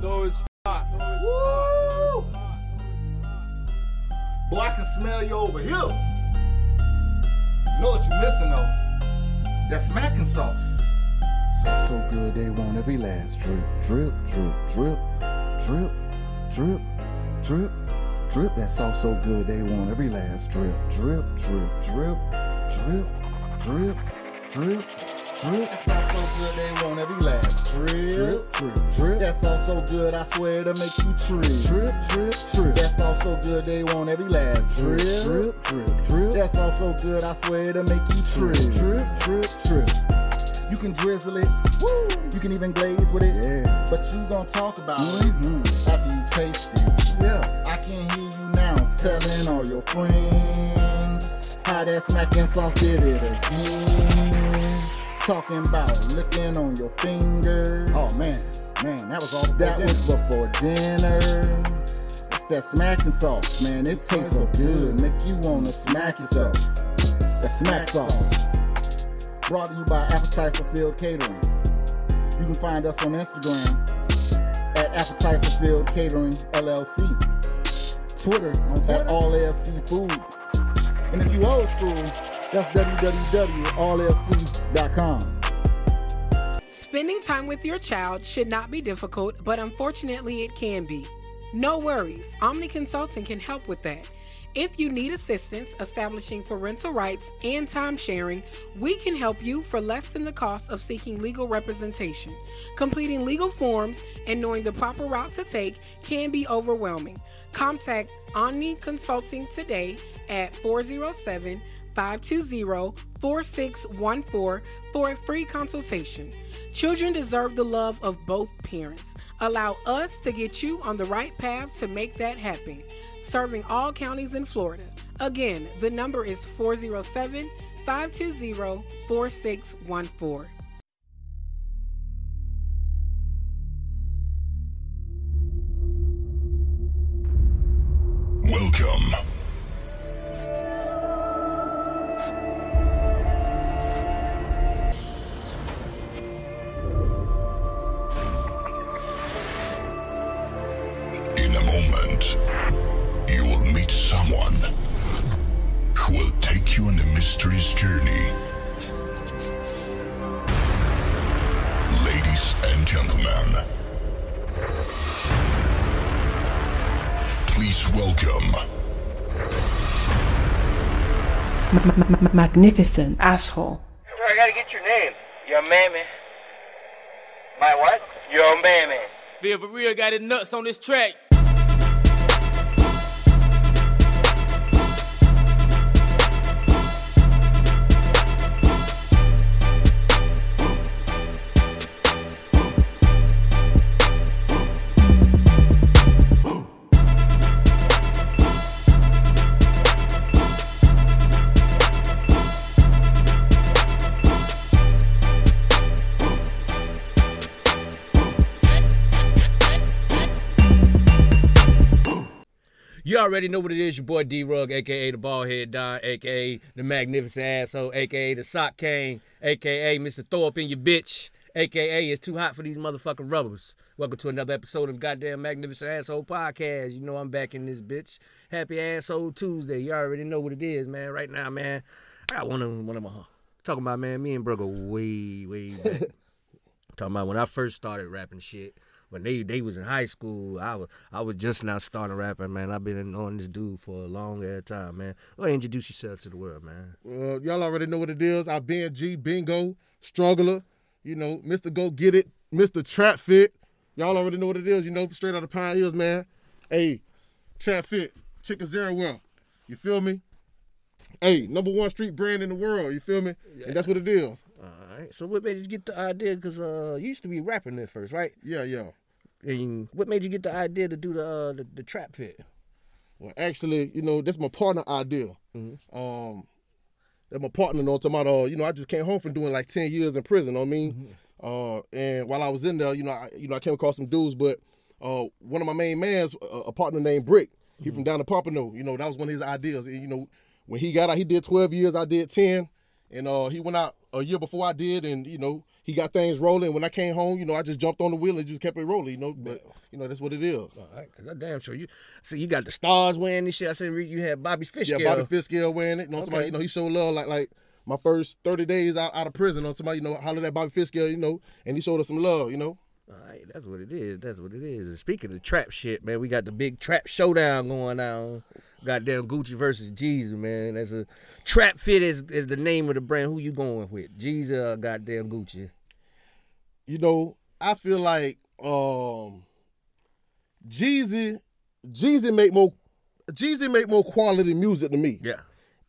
Those Woo! Boy, I can smell you over here. know what you're missing though? That smacking sauce. Sauce so good they want every last drip, drip, drip, drip, drip, drip, drip, drip. That sauce so good they want every last drip, drip, drip, drip, drip, drip, drip, drip. That sauce so good they want every last drip. Drip, drip, drip, That sauce so good I swear to make you trip. drip, drip, drip. That sauce so good they want every last drip. drip, drip, drip. That sauce so good I swear to make you trip. drip, drip, drip. You can drizzle it. Woo! You can even glaze with it. Yeah. But you gon' talk about Mhm. it after you taste it. Yeah. I can hear you now telling all your friends how that smacking sauce did it again. Talking about licking on your finger. Oh man, man, that was all That dinner. was before dinner. It's that smacking sauce, man. It tastes so good, make you wanna smack yourself. That smack sauce. Brought to you by Appetizer Field Catering. You can find us on Instagram at Appetizer Field Catering LLC. Twitter, at All AFC Food. And if you old school, that's www.allfc.com. Spending time with your child should not be difficult, but unfortunately it can be. No worries, Omni Consulting can help with that. If you need assistance establishing parental rights and time sharing, we can help you for less than the cost of seeking legal representation. Completing legal forms and knowing the proper route to take can be overwhelming. Contact Omni Consulting today at 407 520 4614 for a free consultation. Children deserve the love of both parents. Allow us to get you on the right path to make that happen. Serving all counties in Florida. Again, the number is 407 520 4614. Welcome. Magnificent. Asshole. I gotta get your name. Your mammy. My what? Your mammy. Feel for real got his nuts on this track. Already know what it is. Your boy D Rug, aka the Ballhead Don, aka the Magnificent Asshole, aka the Sock King, aka Mr. Throw Up in Your Bitch, aka It's Too Hot for These Motherfucking Rubbers. Welcome to another episode of Goddamn Magnificent Asshole Podcast. You know I'm back in this bitch. Happy Asshole Tuesday. You already know what it is, man. Right now, man, I got one of them, one of my talking about man. Me and bro go way, way back. talking about when I first started rapping shit. When they they was in high school, I was I was just now starting rapping, man. I've been on this dude for a long ass time, man. Ahead, introduce yourself to the world, man. Uh, y'all already know what it is. I been G, Bingo, Struggler, you know, Mr. Go Get It, Mr. Trap Fit. Y'all already know what it is, you know, straight out of Pine Hills, man. Hey, Trap Fit, Chicken Zero Well. You feel me? Hey, number one street brand in the world, you feel me? Yeah. And that's what it is. All right. So what made you get the idea? Cause uh, you used to be rapping at first, right? Yeah, yeah. And what made you get the idea to do the uh, the, the trap fit? Well, actually, you know, that's my partner idea. Um, that my partner know talking about. Uh, you know, I just came home from doing like ten years in prison. know what I mean, uh, and while I was in there, you know, I, you know, I came across some dudes, but uh, one of my main mans, a, a partner named Brick, he from down in Pompano. You know, that was one of his ideas. And, you know, when he got out, he did twelve years. I did ten, and uh, he went out a year before I did, and you know, he got things rolling. When I came home, you know, I just jumped on the wheel and just kept it rolling. You know, but you know that's what it is. All right, cause I damn sure you. See, you got the stars wearing this shit. I said you had Bobby Fish. Yeah, Bobby Fitzgerald wearing it. You know, somebody, Okay. you know, he showed love like like my first thirty days out, out of prison. On somebody, you know, hollered at Bobby Fitzgerald, you know, and he showed us some love. You know. All right, that's what it is. That's what it is. And speaking of trap shit, man, we got the big trap showdown going on. Goddamn Gucci versus Jeezy, man. That's a trap fit is, is the name of the brand. Who you going with? Jeezy or goddamn Gucci? You know, I feel like um Jeezy Jeezy make more Jeezy make more quality music than me. Yeah.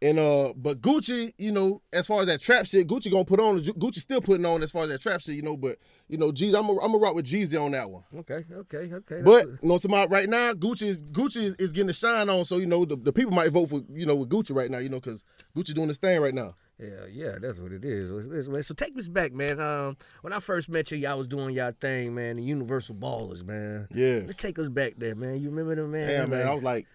And uh but Gucci, you know, as far as that trap shit, Gucci gonna put on Gucci still putting on as far as that trap shit, you know, but you know, Jeezy, I'm gonna I'm rock with Jeezy on that one. Okay, okay, okay. But you know, to my right now, Gucci is Gucci is, is getting the shine on, so you know the, the people might vote for you know with Gucci right now, you know, because Gucci doing this thing right now. Yeah, yeah, that's what it is. So take us back, man. Um, when I first met you, y'all was doing y'all thing, man. The Universal Ballers, man. Yeah. Let's take us back there, man. You remember them, man? Yeah, man, I was like,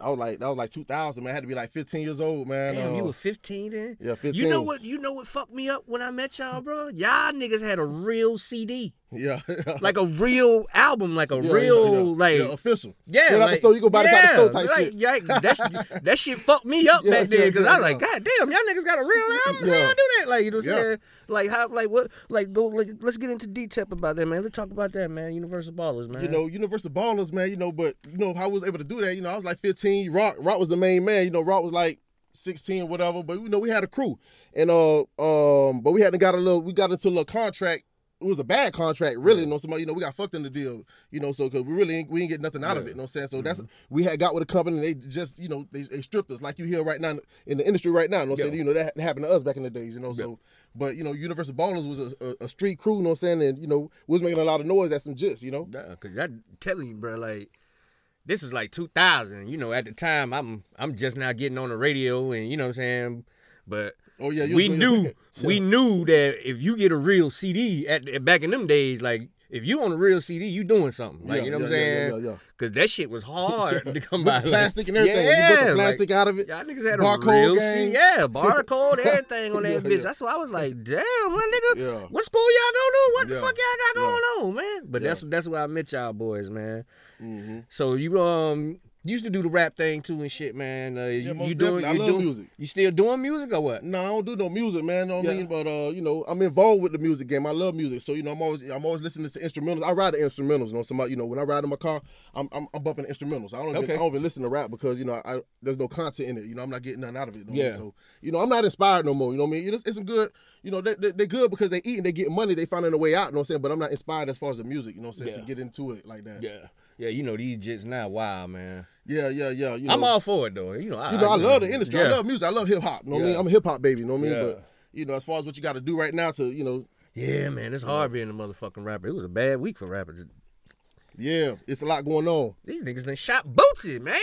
I was like, that was like 2000, man. I had to be like 15 years old, man. Damn, you Uh, were 15 then? Yeah, 15. You know what? You know what fucked me up when I met y'all, bro? Y'all niggas had a real CD, yeah, like a real album, like a Yeah, real like. official. Yeah, Straight out the like- store, you go buy this out the store type like, shit. Yeah, that, that shit fucked me up back then because I was like. God damn, y'all niggas got a real album. How Yeah. y'all do that? Like, you know what I'm saying? Like, how, like, what, like, go, like, let's get into detail about that, man. Let's talk about that, man. Universal Ballers, man. You know, Universal Ballers, man. You know, but you know how I was able to do that. You know, I was like 15. Rock, Rock was the main man. You know, Rock was like 16, whatever. But you know, we had a crew, and uh, um, but we hadn't got a little. We got into a little contract. It was a bad contract, really. You know, somebody, you know, we got fucked in the deal. You know, so because we really ain't, we ain't get nothing out of it. You know what I'm saying? So that's Mm-hmm. we had got with a company. and They just, you know, they, they stripped us like you hear right now in the industry right now. You know I'm saying? You know that happened to us back in the days. You know, so. But you know, Universal Ballers was a, a, a street crew. You know what I'm saying? And you know, we was making a lot of noise at some jits. You know. Nah, cause I'm telling you, bro, like this was like 2000. You know, at the time, I'm I'm just now getting on the radio, and you know what I'm saying. But Oh, yeah, we was doing your knew thing. we knew that if you get a real CD at, at back in them days, like if you on a real CD, you doing something. Like Yeah, you know what I'm yeah, yeah, saying? yeah, yeah. Cause that shit was hard to come by. the like- plastic and everything. Yeah, you put the like, plastic out of it. Y'all niggas had a Barcode real gang. CD. Yeah, barcode, everything on that Yeah, bitch. yeah. That's why I was like, damn, my nigga, Yeah. what school y'all go to? What the fuck y'all got Yeah. going on, man? But Yeah. that's that's where I met y'all boys, man. Mm-hmm. So you um used to do the rap thing too and shit, man. Uh, you, most you doing? I You love doing, music. You still doing music or what? No, I don't do no music, man. You know what I mean? But uh, you know, I'm involved with the music game. I love music, so you know, I'm always I'm always listening to instrumentals. I ride the instrumentals. You know, somebody, you know, when I ride in my car, I'm I'm, I'm bumping instrumentals. I don't even, Okay. I don't even listen to rap because you know I, there's no content in it. You know, I'm not getting nothing out of it. Mean? Yeah. So you know, I'm not inspired no more. You know what I mean? It's, it's some good. You know, they, they, they're good because they eat and they get money. They finding a way out. You know what I'm saying? But I'm not inspired as far as the music. You know what I'm saying? Yeah. To get into it like that. Yeah, yeah. You know these jits now, wow, man. Yeah, yeah, yeah. You know, I'm all for it though. You know, I, You know, I love the industry. I love music. I love hip hop. You know what I mean? I'm a hip hop baby. You know what I mean? Yeah. But you know, as far as what you got to do right now to, you know, Yeah, man, it's hard being a motherfucking rapper. It was a bad week for rappers. yeah, it's a lot going on. These niggas done shot Boosie, man.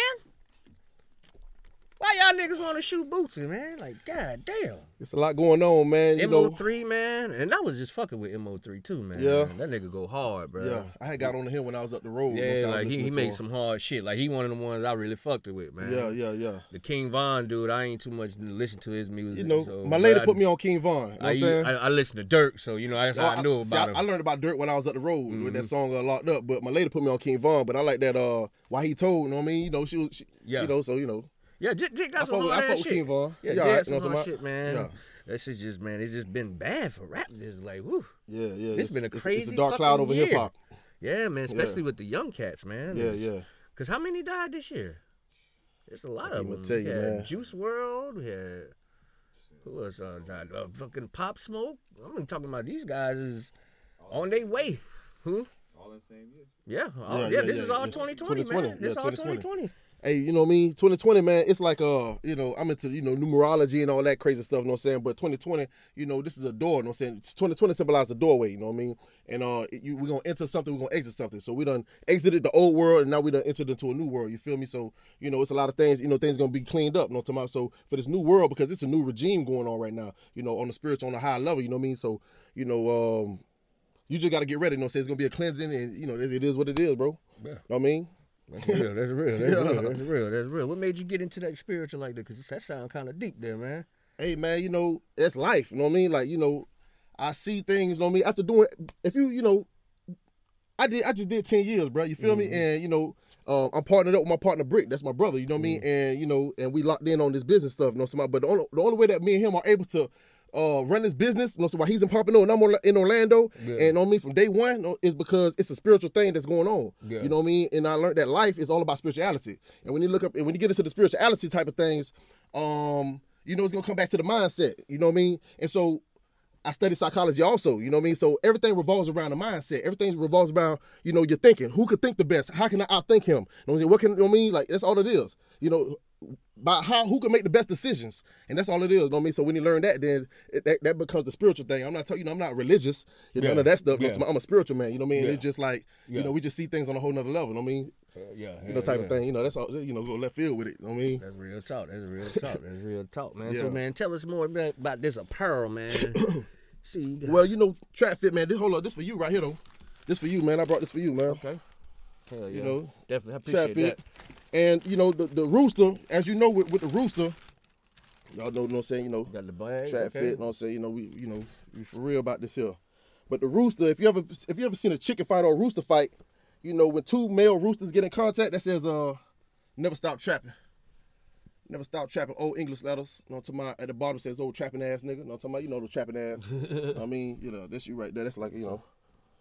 Why y'all niggas want to shoot Boosie, man? Like, god damn. It's a lot going on, man. You know, MO3, man. And I was just fucking with MO3 too, man. Yeah. That nigga go hard, bro. yeah, I had got on him when I was up the road. Yeah, like he, he made some hard shit. Like he one of the ones I really fucked it with, man. Yeah, yeah, yeah. The King Von dude, I ain't too much to listen to his music. You know, so- my lady I- put me on King Von. You know I, I'm saying? I, I listen to Durk, so you know that's how I, knew about I, him. I learned about Durk when I was up the road with that song uh, "Locked Up," but my lady put me on King Von. But I like that. Uh, why he told? You know what I mean? You know, she was. She, Yeah. You know, so you know, yeah, Jit, Jit got I some fuck with- hard I fuck ass with shit. King Von. Yeah, He Jit alright, had some you know what I'm hard talking shit, man. Yeah. That shit just man, it's just been bad for rap. It's like, whoo. yeah, yeah. This been a crazy It's a dark cloud fucking over year. hip hop. Yeah, man, especially with the young cats, man. Yeah, It's- yeah. Cause how many died this year? It's a lot I of can't them. tell we you, man. Juice WRLD. We had who else uh, died? Uh, fucking Pop Smoke. I'm talking about these guys is on their way. Who? All in the same year. Yeah, all- Yeah, yeah, yeah, This yeah, is all it's 2020, 2020, man. yeah, This all 2020. 2020. Hey, you know what I mean? 2020, man, it's like uh, you know, I'm into, you know, numerology and all that crazy stuff, you know what I'm saying? But 2020, you know, this is a door, you know what I'm saying? 2020 symbolizes a doorway, you know what I mean? And uh you, we're gonna enter something, we're gonna exit something. So we done exited the old world and now we done entered into a new world. You feel me? So, you know, it's a lot of things, you know, things gonna be cleaned up, you know what I'm talking about? So for this new world, because it's a new regime going on right now, you know, on the spiritual, on a high level, you know what I mean? So, you know, um, you just gotta get ready, you know what I'm saying? It's gonna be a cleansing and you know, it, it is what it is, bro. Yeah. You know what I mean? That's real. That's real. That's Yeah. real. That's real. That's real. What made you get into that spiritual like that? Because that sound kind of deep there, man. hey man, you know, that's life. You know what I mean? Like, you know, I see things. You know what I mean? After doing, if you you know, I did I just did ten years, bro. You feel me? And you know. Uh, I'm partnered up with my partner Brick. That's my brother. You know what I mean? And you know, and we locked in on this business stuff. You know, somebody. But the only, the only way that me and him are able to uh, run this business, you know, so while he's in Pompano and I'm in Orlando, Yeah. and on me from day one, you know, is because it's a spiritual thing that's going on. Yeah. You know what I mean? And I learned that life is all about spirituality. And when you look up and when you get into the spirituality type of things, um, you know, it's gonna come back to the mindset. You know what I mean? And so I study psychology also, you know what I mean? So everything revolves around the mindset. Everything revolves around, you know, your thinking. Who could think the best? How can I outthink him? You know what, I mean? what can you know what I mean? Like that's all it is. You know, by how who can make the best decisions. And that's all it is. You know what I mean? So when you learn that, then it, that, that becomes the spiritual thing. I'm not telling you know, I'm not religious, you know, Yeah. none of that stuff. Yeah. I'm a spiritual man, you know what I mean? Yeah. It's just like, Yeah. you know, we just see things on a whole nother level. You know what I mean? Uh, yeah, You know, type of thing. You know, that's all you know, go left field with it. You know what I mean? That's real talk. That's real talk. That's real talk, man. So, man, tell us more about, about this apparel, man. See, you Well, you know, trap fit, man. This hold up, this for you right here though. This for you, man. I brought this for you, man. okay. Hell yeah. You know, definitely I trap appreciate fit. that. And you know, the, the rooster, as you know, with, with the rooster, y'all know, know what I'm saying, you know, Got the bag. trap okay. fit, you know what I'm saying, you know, we you know, we for real about this here. But the rooster, if you ever if you ever seen a chicken fight or a rooster fight, you know, when two male roosters get in contact, that says uh never stop trapping. Never stop trapping old English letters. You know talking about? At the bottom says old trapping ass nigga. You know talking about? You know the trapping ass. I mean, you know, that's you right there. That's like, you know.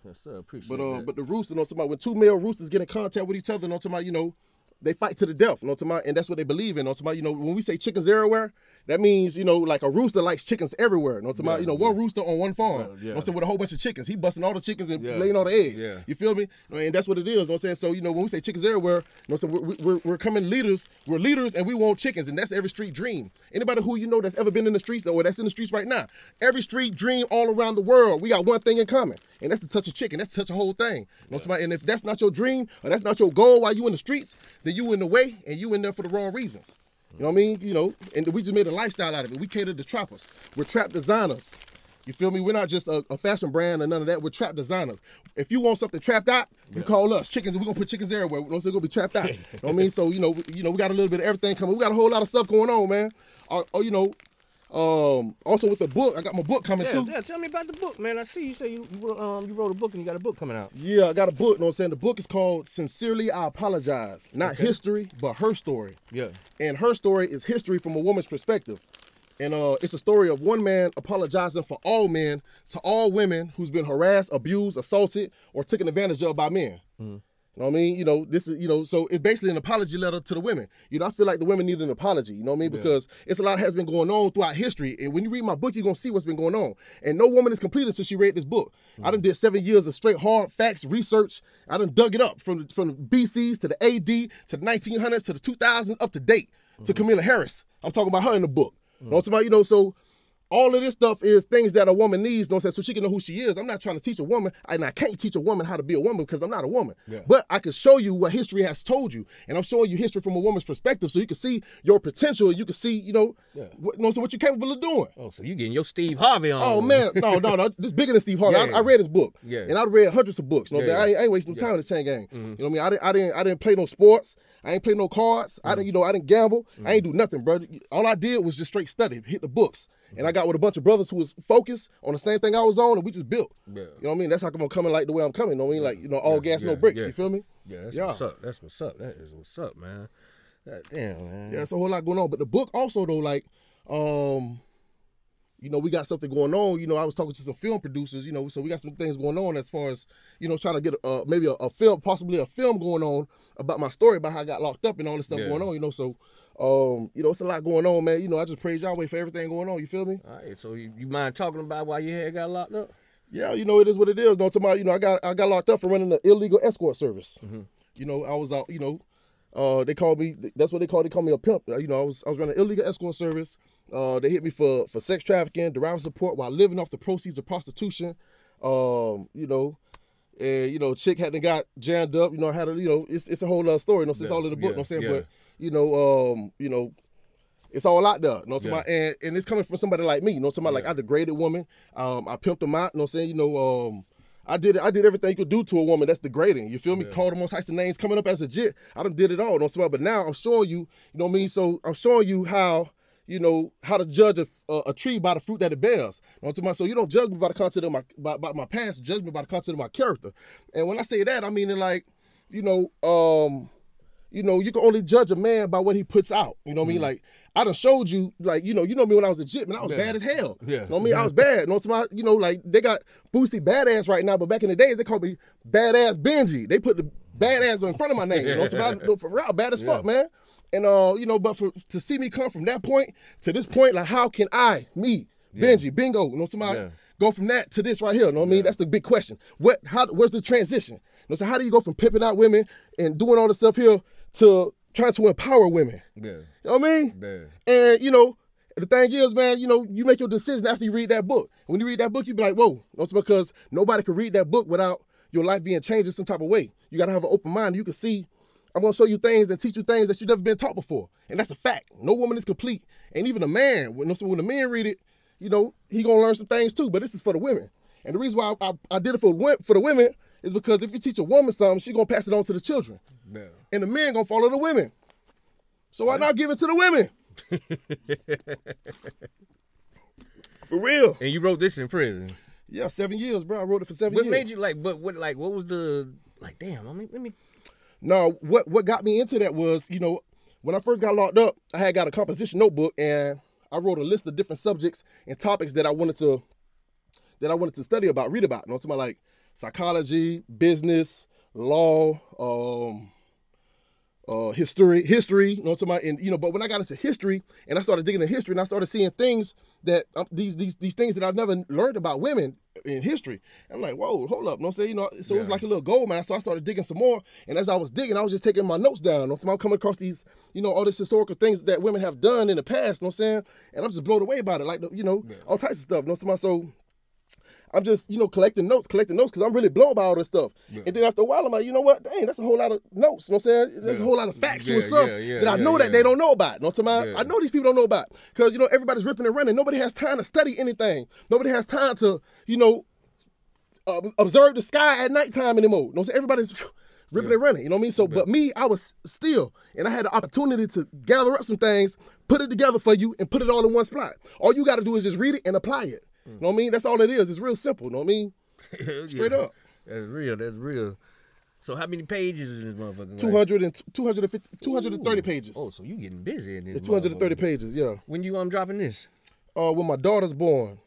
Yes, sir. Appreciate But uh, that. but the rooster, you know what I'm talking about? When two male roosters get in contact with each other, you know what I'm talking about? You know, they fight to the death, you know talking about? And that's what they believe in, you know talking about? You know, when we say chickens everywhere, that means, you know, like a rooster likes chickens everywhere, you know I'm? You know, one rooster on one farm, Yeah, you know I'm saying, with a whole bunch of chickens. He busting all the chickens and Yeah. laying all the eggs. Yeah. You feel me? I And that's what it is, you know what I'm saying? So, you know, when we say chickens everywhere, you know saying? We're, we're, we're coming leaders, we're leaders and we want chickens, and that's every street dream. Anybody who you know that's ever been in the streets, or that's in the streets right now, every street dream all around the world, we got one thing in common, and that's to touch a chicken. That's to touch a whole thing. You know what I'm? And if that's not your dream, or that's not your goal while you in the streets, then you in the way, and you in there for the wrong reasons. You know what I mean? You know, and we just made a lifestyle out of it. We cater to trappers. We're trap designers. You feel me? We're not just a, a fashion brand or none of that. We're trap designers. If you want something trapped out, you call us. Chickens, we're gonna put chickens everywhere. You know, so it's gonna be trapped out. You know what I mean? So, you know, you know, we got a little bit of everything coming. We got a whole lot of stuff going on, man. Uh, oh, you know, um, also with the book, I got my book coming yeah, too. yeah, tell me about the book, man. I see you say you you wrote, um you wrote a book and you got a book coming out. Yeah, I got a book. You know what I'm saying? The book is called Sincerely I Apologize. Not history, but her story. Yeah. And her story is history from a woman's perspective. And uh, it's a story of one man apologizing for all men to all women who's been harassed, abused, assaulted, or taken advantage of by men. What I mean? You know, this is, you know, so it's basically an apology letter to the women. You know, I feel like the women need an apology, you know what I mean? Because it's a lot has been going on throughout history. And when you read my book, you're gonna see what's been going on. And no woman is complete until she read this book. I mm. done did seven years of straight hard facts research. I done dug it up from from the BCs to the AD to the 1900s to the 2000s up to date to mm. Kamala Harris. I'm talking about her in the book. You know what I'm mm. talking about? You know, so all of this stuff is things that a woman needs, know what so she can know who she is. I'm not trying to teach a woman, and I can't teach a woman how to be a woman because I'm not a woman. But I can show you what history has told you, and I'm showing you history from a woman's perspective, so you can see your potential. You can see, you know, what, you know, so what you're capable of doing. Oh, so you getting your Steve Harvey on? Oh man, no, no, no. This bigger than Steve Harvey. Yeah. I, I read his book, Yeah. and I read hundreds of books. You know, Yeah, I, ain't. I ain't wasting no time in the chain gang. Mm-hmm. You know what I mean? I didn't, I didn't, I didn't play no sports. I ain't play no cards. I didn't, mm-hmm. you know, I didn't gamble. I ain't mm-hmm. do nothing, bro. All I did was just straight study, hit the books, and I got with a bunch of brothers who was focused on the same thing I was on, and we just built. Yeah. You know what I mean? That's how I'm coming like the way I'm coming. You know what I mean? Like you know, all gas, no bricks. yeah. You feel me? Yeah, that's Yeah. what's up. That's what's up. That is what's up, man. God damn, man. Yeah, it's a whole lot going on. But the book also though, like, um, you know, we got something going on. You know, I was talking to some film producers. You know, so we got some things going on as far as you know, trying to get uh, maybe a, a film, possibly a film going on about my story about how I got locked up and all this stuff Yeah. going on. You know, so um, you know, it's a lot going on, man. You know, I just praise Yahweh for everything going on. You feel me? All right, so you, you mind talking about why your hair got locked up? Yeah, you know, it is what it is. Don't talk about, you know, I got I got locked up for running an illegal escort service. You know, I was out, you know, uh, they called me. That's what they call. They call me a pimp. You know, I was I was running an illegal escort service. Uh, they hit me for for sex trafficking, deriving support while living off the proceeds of prostitution. Um, you know, and you know, chick hadn't got jammed up. You know, I had a you know, it's it's a whole other story. You know, it's all in the book. You know what I'm saying, yeah. but you know, um, you know, it's all out there. You know what I'm Yeah. And, and it's coming from somebody like me. You know what I'm saying? Like I degraded women. Um, I pimped them out. You know what I'm saying? You know, um, I did I did everything you could do to a woman that's degrading. You feel me? Called them all types of names coming up as a jit. I done did it all. You know what I'm saying? But now I'm showing you, you know what I mean? So I'm showing you how, you know, how to judge a, a, a tree by the fruit that it bears. You know what I'm talking about? So you don't judge me by the content of my by, by my past, judge me by the content of my character. And when I say that, I mean it like, you know, um, you know, you can only judge a man by what he puts out. You know what I mean? Like I done showed you, like, you know, you know me when I was a jit, man, I was Mm-hmm. Yeah. bad as hell. Yeah. You know what I mean? I was bad. You know what I'm talking about? You know, like they got Boosie badass right now, but back in the days they called me badass Benji. They put the badass in front of my name. You know what I'm talking about? For real, bad as fuck, man. And uh, you know, but for to see me come from that point to this point, like how can I, me, Benji, bingo, you know? Yeah. Go from that to this right here. You know what I mean? That's the big question. What how where's the transition? You know, so how do you go from pimping out women and doing all this stuff here to trying to empower women? Yeah. You know what I mean? Yeah. And you know, the thing is, man, you know, you make your decision after you read that book. When you read that book, you be like, whoa, that's because nobody can read that book without your life being changed in some type of way. You gotta have an open mind. You can see, I'm gonna show you things and teach you things that you've never been taught before. And that's a fact. No woman is complete. And even a man, when, so when the man read it, you know, he gonna learn some things too. But this is for the women. And the reason why I, I, I did it for for the women is because if you teach a woman something, she gonna pass it on to the children. Yeah. And the men gonna follow the women. So why not give it to the women? for real. And you wrote this in prison. Yeah, seven years, bro. I wrote it for seven What years. What made you like? But what like? What was the like? Damn. I mean, let me. No, what what got me into that was, you know, when I first got locked up, I had got a composition notebook and I wrote a list of different subjects and topics that I wanted to that I wanted to study about, read about. You know, what I'm like psychology, business, law, um, uh, history, history. You know what I'm talking? And you know, but when I got into history and I started digging into history and I started seeing things that um, these these these things that I've never learned about women in history. I'm like, whoa, hold up. You know saying? You know, so it was like a little gold mine. So I started digging some more. And as I was digging, I was just taking my notes down. You know what I'm coming across these, you know, all these historical things that women have done in the past. You know what I'm saying? And I'm just blown away about it. Like, you know, all types of stuff. You know what So I'm just, you know, collecting notes, collecting notes, because I'm really blown by all this stuff. And then after a while, I'm like, you know what? Dang, that's a whole lot of notes. You know what I'm saying? There's a whole lot of factual Yeah, stuff yeah, yeah, that I know yeah. that they don't know about. You know what I'm? Yeah. I know these people don't know about. Because, you know, everybody's ripping and running. Nobody has time to study anything. Nobody has time to, you know, uh, observe the sky at nighttime anymore. You know what I'm saying? Everybody's ripping and running. You know what I mean? So, but me, I was still, and I had the opportunity to gather up some things, put it together for you, and put it all in one spot. All you got to do is just read it and apply it. You know what I mean? That's all it is. It's real simple. You know what I mean? Straight Yeah. up. That's real. That's real. So how many pages is this motherfucker? like? 200 and 250, 230 Ooh. pages. Oh, so you getting busy in this? It's 230 pages, yeah. When you um dropping this? uh, when my daughter's born,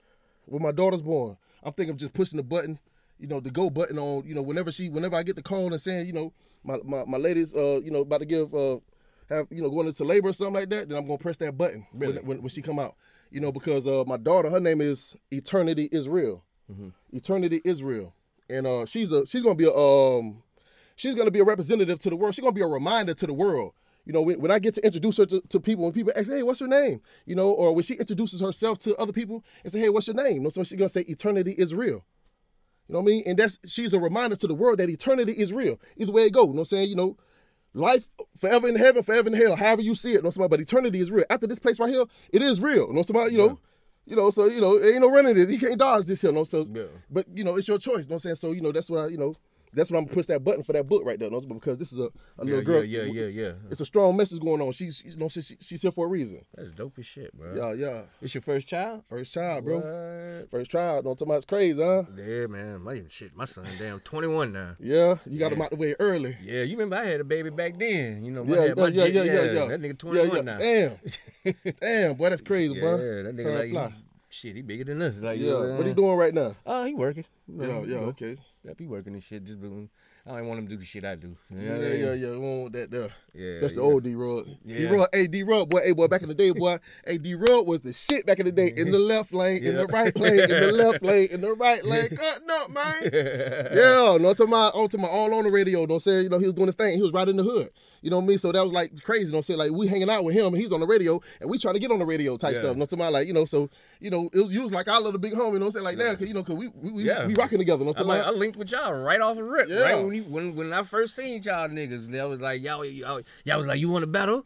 when my daughter's born, I'm thinking of just pushing the button, you know, the go button on, you know, whenever she, whenever I get the call and saying, you know, my my, my lady's, uh, you know, about to give, uh, have, you know, going into labor or something like that, then I'm gonna press that button Really? when, when when she come out, you know, because uh, my daughter, her name is Eternity Israel, Eternity Israel, and uh, she's a she's gonna be a um, she's gonna be a representative to the world. She's gonna be a reminder to the world. You know, when, when I get to introduce her to, to people, when people ask, "Hey, what's her name?" You know, or when she introduces herself to other people and say, "Hey, what's your name?" You know, so she's gonna say, "Eternity is real." You know what I mean? And that's she's a reminder to the world that eternity is real. Either way it go. You know what I'm saying? You know, life forever in heaven, forever in hell, however you see it. Know I'm? But eternity is real. After this place right here, it is real. Know I'm? You know. You know, so you know, ain't no running this. You can't dodge this here, no. So, Yeah. but you know, it's your choice. You know what I'm saying? So, you know, that's what I, you know, that's what I'm gonna push that button for that book right there. You know, because this is a, a Yeah, little girl. yeah, yeah, yeah, yeah. It's a strong message going on. She's, you know, she, she- she's here for a reason. That's dope as shit, bro. Yeah, yeah. It's your first child? First child, bro. What? First child. Don't tell me it's crazy, huh? Yeah, man. My shit. My son, damn, 21 now. Yeah, you got him out the way early. Yeah, you remember I had a baby back then. You know, my, Yeah, had my yeah, yeah, yeah, yeah, yeah. That nigga Yeah, 21 yeah. now. Damn, damn, boy, that's crazy, bro. Yeah, that nigga Time like, fly. he- shit, he bigger than us. Like, Yeah, you know what he doing right now? Oh, he working. Yeah, You yeah, know, okay. Yep, be working and shit. Just doing, I don't want him to do the shit I do. You know Yeah, I mean? yeah, yeah. We don't want that there. Yeah, That's the yeah. old D Rug. D Yeah. Rug, hey D Rug, boy, hey boy, back in the day, boy, hey D Rug was the shit back in the day. In the left lane, in the right lane, in the left lane, in the right lane. Cutting up, man. yeah, no, to my, on to my all on the radio. Don't say, you know, he was doing his thing. He was right in the hood. You know what I mean? So that was like crazy. You know what I'm saying? Like we hanging out with him and he's on the radio and we trying to get on the radio type Yeah. stuff. You know what I'm? Like, you know, so, you know, it was, you was like our little big homie, you know what I'm saying? Like that, cause, you know, cause we, we, we, Yeah. we rocking together. You know I, what I'm like, I linked with y'all right off the rip. Yeah. Right when, you, when when I first seen y'all niggas, they was like, y'all, y'all, y'all was like, you want a battle?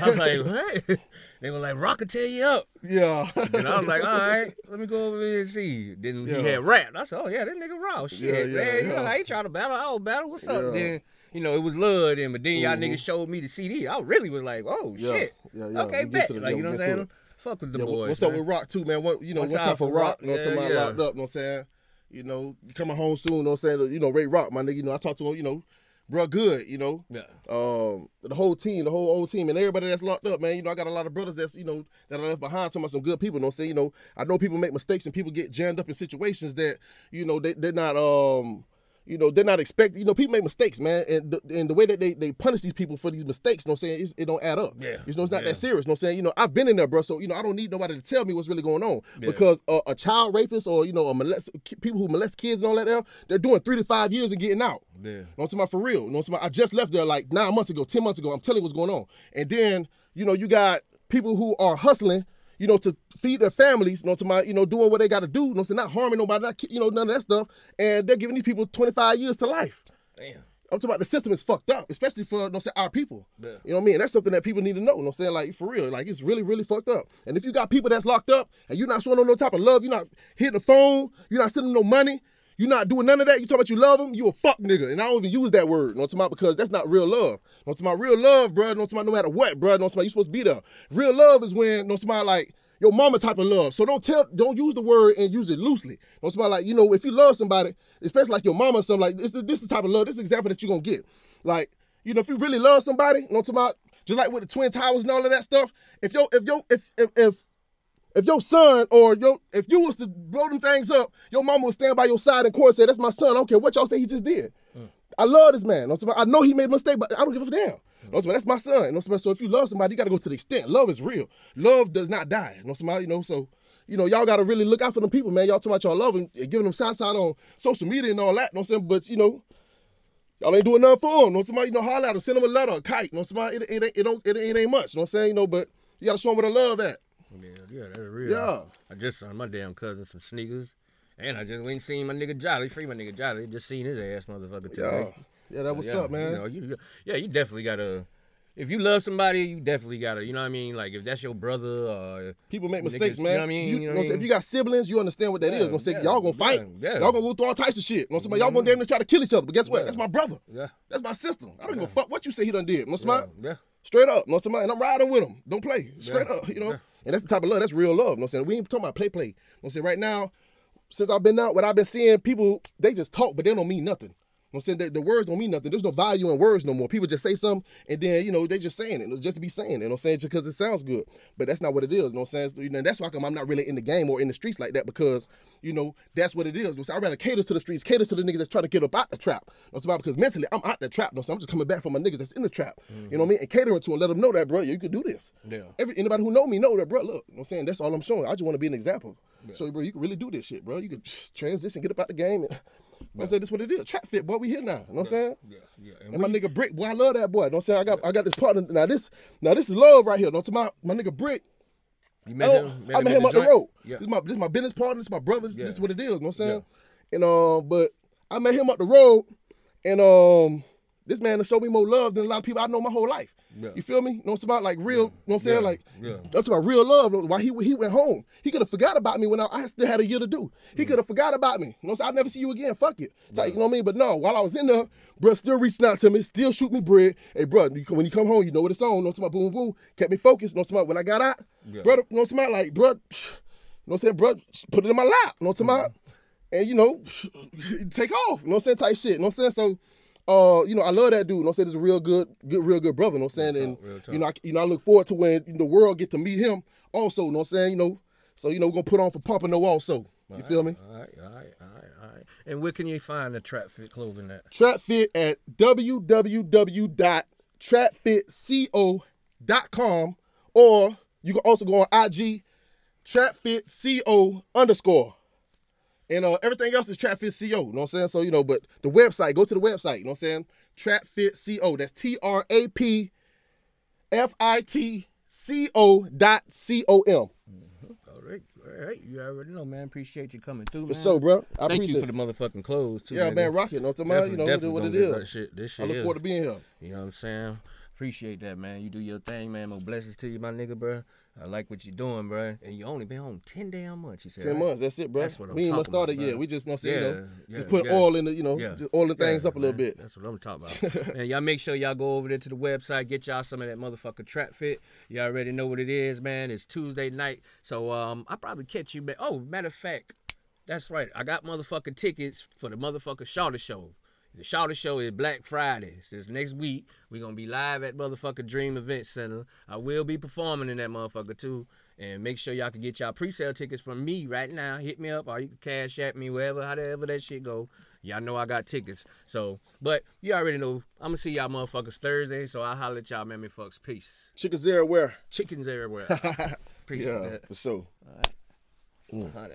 I was like, what? They were like, Rock will tear you up. Yeah. And I was like, all right, let me go over here and see. Then Yeah. he had rap. I said, oh yeah, that nigga raw. Shit, Yeah, yeah, man. You know, yeah. I ain't trying to battle. I don't battle. What's up? Yeah. Then, you know, it was love then, but then y'all mm-hmm. niggas showed me the CD. I really was like, oh Yeah, shit. yeah, yeah. Okay, bet. the- like, yeah, you know what I'm saying? fuck with the Yeah, boys. what's up with Rock too, man? What you know, One one, time time for Rock, Rock. you know, Yeah, somebody yeah. locked up, you know what I'm saying? You know, you coming home soon, you know what I'm saying? You know, Ray Rock, my nigga, you know, I talked to him, you know, bro, good, you know. Yeah. Um, the whole team, the whole old team, and everybody that's locked up, man. You know, I got a lot of brothers that's, you know, that I left behind. Talking about some good people. You know what I'm saying? You know, I know people make mistakes and people get jammed up in situations that, you know, they they're not um you know, they're not expecting, you know, people make mistakes, man. And the, and the way that they, they punish these people for these mistakes, you know what I'm saying, it's, it don't add up. Yeah. You know, it's not Yeah. that serious. You know what I'm saying? You know, I've been in there, bro. So, you know, I don't need nobody to tell me what's really going on. Because uh, a child rapist or, you know, a molest, people who molest kids and all that there, they're doing three to five years and getting out. Yeah. You know what I'm talking about for real. You know what I'm talking about? I just left there like nine months ago, 10 months ago. I'm telling you what's going on. And then, you know, you got people who are hustling, you know, to feed their families, you know, to my, you know, doing what they got to do, you know, so not harming nobody, not, you know, none of that stuff. And they're giving these people 25 years to life. Damn. I'm talking about the system is fucked up, especially for, you know, what our people. Yeah. You know what I mean? That's something that people need to know. You know I'm saying? Like, for real. Like, it's really, really fucked up. And if you got people that's locked up and you're not showing them no type of love, you're not hitting the phone, you're not sending them no money, you're not doing none of that, you talking about you love him? you a fuck nigga. And I don't even use that word, know what about? Because that's not real love. Know what about? Real love, bro, know what about? No matter what, bro, know what about? You supposed to be there. Real love is when, know what about? Like, your mama type of love. So don't tell, don't use the word and use it loosely. What about? Like, you know, if you love somebody, especially like your mama or something, like, this, this the type of love, this example that you're gonna get. Like, you know, if you really love somebody, what about? Just like with the Twin Towers and all of that stuff, if yo if yo if, if, if, if your son or your if you was to blow them things up, your mama would stand by your side in court and say, That's my son. I don't care what y'all say he just did. Hmm. I love this man. You know what I'm saying? I know he made a mistake, but I don't give a damn. You know what I'm saying? That's my son. You know what I'm saying? So if you love somebody, you gotta go to the extent. Love is real. Love does not die. You know what You know, so you know, y'all gotta really look out for them people, man. Y'all talking about y'all love and and giving them shots out on social media and all that. You know what I'm saying? But you know, Y'all ain't doing nothing for them. You know, somebody, you know, holler at them, send them a letter, a kite. You know, somebody, it, it, ain't- it, don't, it, it ain't much. You know what I'm saying? You know, but you gotta show them where the love at. Yeah, yeah, that's real. Yeah. I just sent my damn cousin some sneakers. And I just went and seen my nigga Jolly, free my nigga Jolly. Just seen his ass motherfucker Yeah. today. Yeah, that what's yeah, up, man. You know, you, yeah, you definitely gotta. If you love somebody, you definitely gotta. You know what I mean? Like if that's your brother or People make niggas, mistakes, you man. know what I mean? You, You know what what I I'm saying? mean? If you got siblings, you understand what that is. You know what I'm saying? Yeah, Y'all gonna fight. yeah, yeah. Y'all gonna go through all types of shit. You know what I'm? Y'all mm-hmm. gonna damn near try to kill each other. But guess what? That's my brother. Yeah. That's my sister. I don't give a fuck what you say he done did. You know yeah. Straight up. You know what I'm? And I'm riding with him. Don't play. Straight Yeah. up. You know? And that's the type of love. That's real love. You know I'm saying? We ain't talking about play play. You know I'm saying? Right now, since I've been out, what I've been seeing, people, they just talk, but they don't mean nothing. You know what I'm saying? The, the words don't mean nothing. There's no value in words no more. People just say something and then, you know, they just saying it. It's just to be saying it. You know what I'm saying? Just because it sounds good. But that's not what it is. You know what I'm saying? You know, and that's why come I'm not really in the game or in the streets like that because, you know, that's what it is. You know I'm saying? I'd rather cater to the streets, cater to the niggas that's trying to get up out the trap. You know saying? Because mentally, I'm out the trap. You know I'm just coming back from my niggas that's in the trap. You know what I mean? And catering to them, let them know that, bro, you could do this. Yeah. Every, anybody who know me know that, bro, look, you know what I'm saying? That's all I'm showing. I just want to be an example. So, bro, you can really do this shit, bro. You can transition, get up out the game. And, you know I'm saying? This what it is. Trap fit, boy. We here now. You know what I'm saying? Yeah, yeah. And my nigga Brick, boy, I love that boy. You know what I'm saying? I got I got this partner. Now this now this is love right here. You know what I'm talking about? My nigga Brick. You I, met him? I met him at up the road. Yeah. This is my this is my business partner. This is my brother. This, Yeah. this is what it is. You know what I'm saying? And um, but I met him up the road, and um, this man has showed me more love than a lot of people I know my whole life. Yeah. You feel me? You know what I'm about? Like real. You know what I'm saying? Yeah. Like Yeah. that's about real love. Why he he went home? He could have forgot about me when I, I still had a year to do. He could have forgot about me. You know what I'm saying? I'll never see you again. Fuck it. Type, you know what I mean? But no, while I was in there, bro, still reaching out to me, still shoot me bread. Hey, bro, you, when you come home, you know what it's on. You know what I'm about? Boom, boom. Kept me focused. You know what I'm talking about? When I got out, Yeah. brother, you know what I'm? Like, bro, you know what I'm saying? Bro, put it in my lap. You know what I'm about? And you know, take off. You know what I'm saying? Type shit. You know what I'm saying? So. Uh, you know, I love that dude. You know I'm saying? He's a real good, good, real good brother. You know I'm saying? And you know, I, you know, I look forward to when the world get to meet him. Also, you know what I'm saying? You know, so you know, we're gonna put on for Pompano also. You feel me? All right, all right, all right, all right. And where can you find the Trap Fit clothing at? Trap Fit at www.trapfitco.com or you can also go on IG trapfitco underscore. And uh, everything else is TrapFitCO, you know what I'm saying? So, you know, but the website, go to the website, you know what I'm saying? TrapFitCO. That's T R A P F I T C O dot C O M. All right, all right. You already know, man. Appreciate you coming through, For man. sure, bro. I Thank appreciate you for it. the motherfucking clothes, too. Yeah, nigga. man, rock it. You know what I'm talking about? You know, Definitely- what it definitely is. that shit- this I shit look is. forward to being here. You know what I'm saying? Appreciate that, man. You do your thing, man. More blessings to you, my nigga, bro. I like what you're doing, bro. And you only been home ten damn months. You said Ten right? months, that's it, bro. That's what I'm we ain't even talking started about, yet. bro. We just, you know, what I'm you know, Yeah, just put yeah. oil in the, you know, Yeah. just oil the things Yeah, up a little man. bit. That's what I'm talking about. and y'all make sure y'all go over there to the website, get y'all some of that motherfucker trap fit. You all already know what it is, man. It's Tuesday night. So um I probably catch you back. Oh, matter of fact, that's right. I got motherfucking tickets for the motherfucker Shawty Show. The Shawty Show is Black Friday. It's this next week. We're gonna be live at motherfucker Dream Event Center. I will be performing in that motherfucker too. And make sure y'all can get y'all pre-sale tickets from me right now. Hit me up or you can cash at me, wherever, however that shit go. Y'all know I got tickets. So, but you already know I'm gonna see y'all motherfuckers Thursday. So I'll holler at y'all, man. Me fucks. Peace. Chickens everywhere. Chickens everywhere. Appreciate Yeah, that. for sure. Mm. Holla.